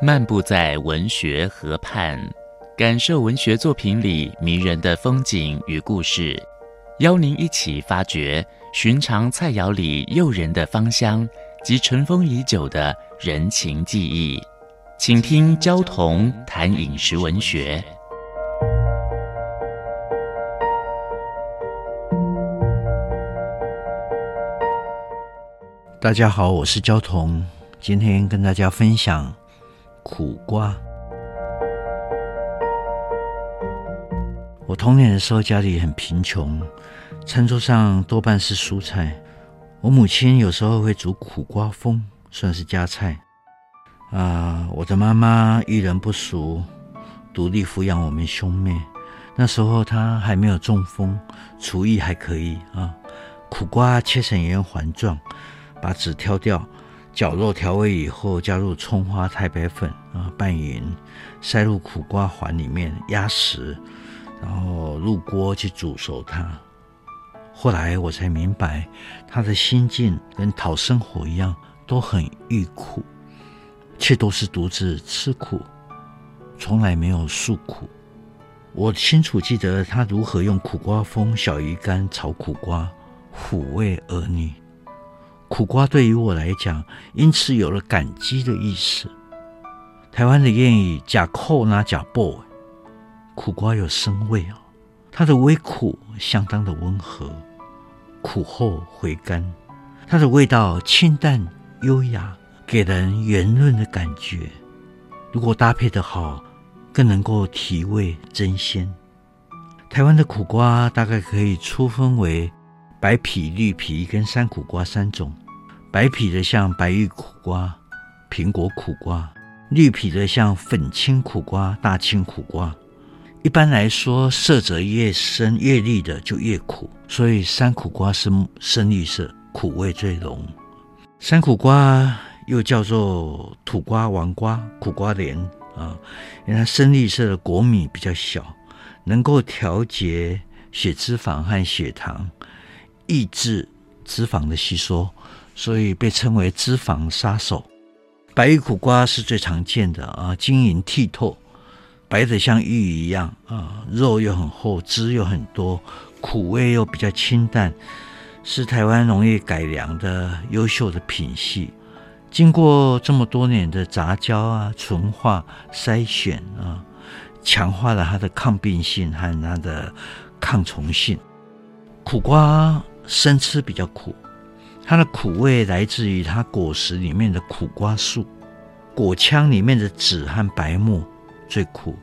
漫步在文学河畔，感受文学作品里迷人的风景与故事，邀您一起发掘寻常菜肴里诱人的芳香及尘封已久的人情记忆。请听焦桐谈饮食文学。大家好，我是焦桐，今天跟大家分享。苦瓜。我童年的时候家里很贫穷，餐桌上多半是蔬菜。我母亲有时候会煮苦瓜风，算是家菜。啊，我的妈妈遇人不淑，独立抚养我们兄妹。那时候她还没有中风，厨艺还可以啊。苦瓜切成圆环状，把籽挑掉。绞肉调味以后，加入葱花、太白粉啊，拌匀，塞入苦瓜环里面压实，然后入锅去煮熟它。后来我才明白，他的心境跟讨生活一样，都很欲苦，却都是独自吃苦，从来没有诉苦。我清楚记得他如何用苦瓜风小鱼干炒苦瓜，抚慰儿女。苦瓜对于我来讲，因此有了感激的意思。台湾的谚语“假扣拿假薄”，苦瓜有生味啊，它的微苦相当的温和，苦后回甘，它的味道清淡优雅，给人圆润的感觉。如果搭配得好，更能够提味增鲜。台湾的苦瓜大概可以粗分为。白皮、绿皮跟山苦瓜三种，白皮的像白玉苦瓜、苹果苦瓜，绿皮的像粉青苦瓜、大青苦瓜。一般来说，色泽越深越绿的就越苦，所以山苦瓜是深绿色，苦味最浓。山苦瓜又叫做土瓜、王瓜、苦瓜莲啊，因为它深绿色的果米比较小，能够调节血脂肪和血糖。抑制脂肪的吸收，所以被称为脂肪杀手。白玉苦瓜是最常见的啊，晶莹剔透，白的像玉一样啊，肉又很厚，汁又很多，苦味又比较清淡，是台湾农业改良的优秀的品系。经过这么多年的杂交啊、纯化、筛选啊，强化了它的抗病性和它的抗虫性。苦瓜。生吃比较苦，它的苦味来自于它果实里面的苦瓜素，果腔里面的籽和白沫最苦，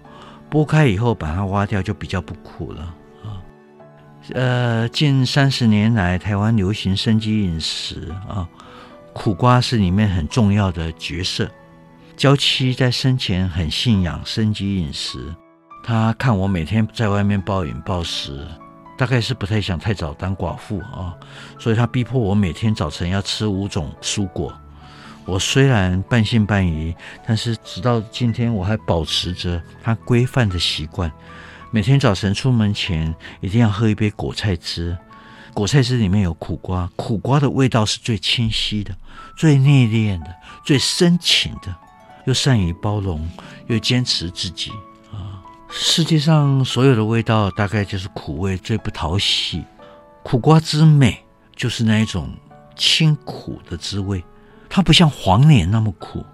剥开以后把它挖掉就比较不苦了啊。呃，近三十年来，台湾流行生机饮食啊，苦瓜是里面很重要的角色。娇妻在生前很信仰生机饮食，她看我每天在外面暴饮暴食。大概是不太想太早当寡妇啊，所以他逼迫我每天早晨要吃五种蔬果。我虽然半信半疑，但是直到今天我还保持着他规范的习惯。每天早晨出门前一定要喝一杯果菜汁，果菜汁里面有苦瓜，苦瓜的味道是最清晰的、最内敛的、最深情的，又善于包容，又坚持自己。世界上所有的味道，大概就是苦味最不讨喜。苦瓜之美，就是那一种清苦的滋味。它不像黄连那么苦，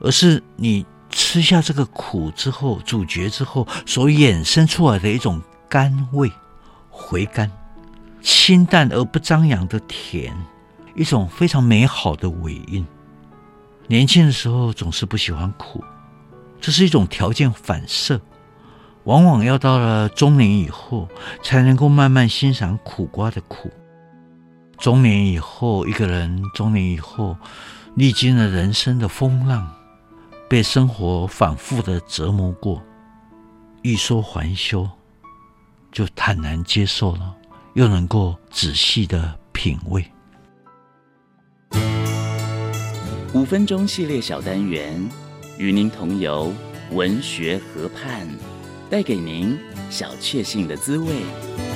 而是你吃下这个苦之后，咀嚼之后所衍生出来的一种甘味，回甘，清淡而不张扬的甜，一种非常美好的尾韵。年轻的时候总是不喜欢苦，这是一种条件反射。往往要到了中年以后，才能够慢慢欣赏苦瓜的苦。中年以后，一个人中年以后，历经了人生的风浪，被生活反复的折磨过，欲说还休，就坦然接受了，又能够仔细的品味。五分钟系列小单元，与您同游文学河畔。带给您小确幸的滋味。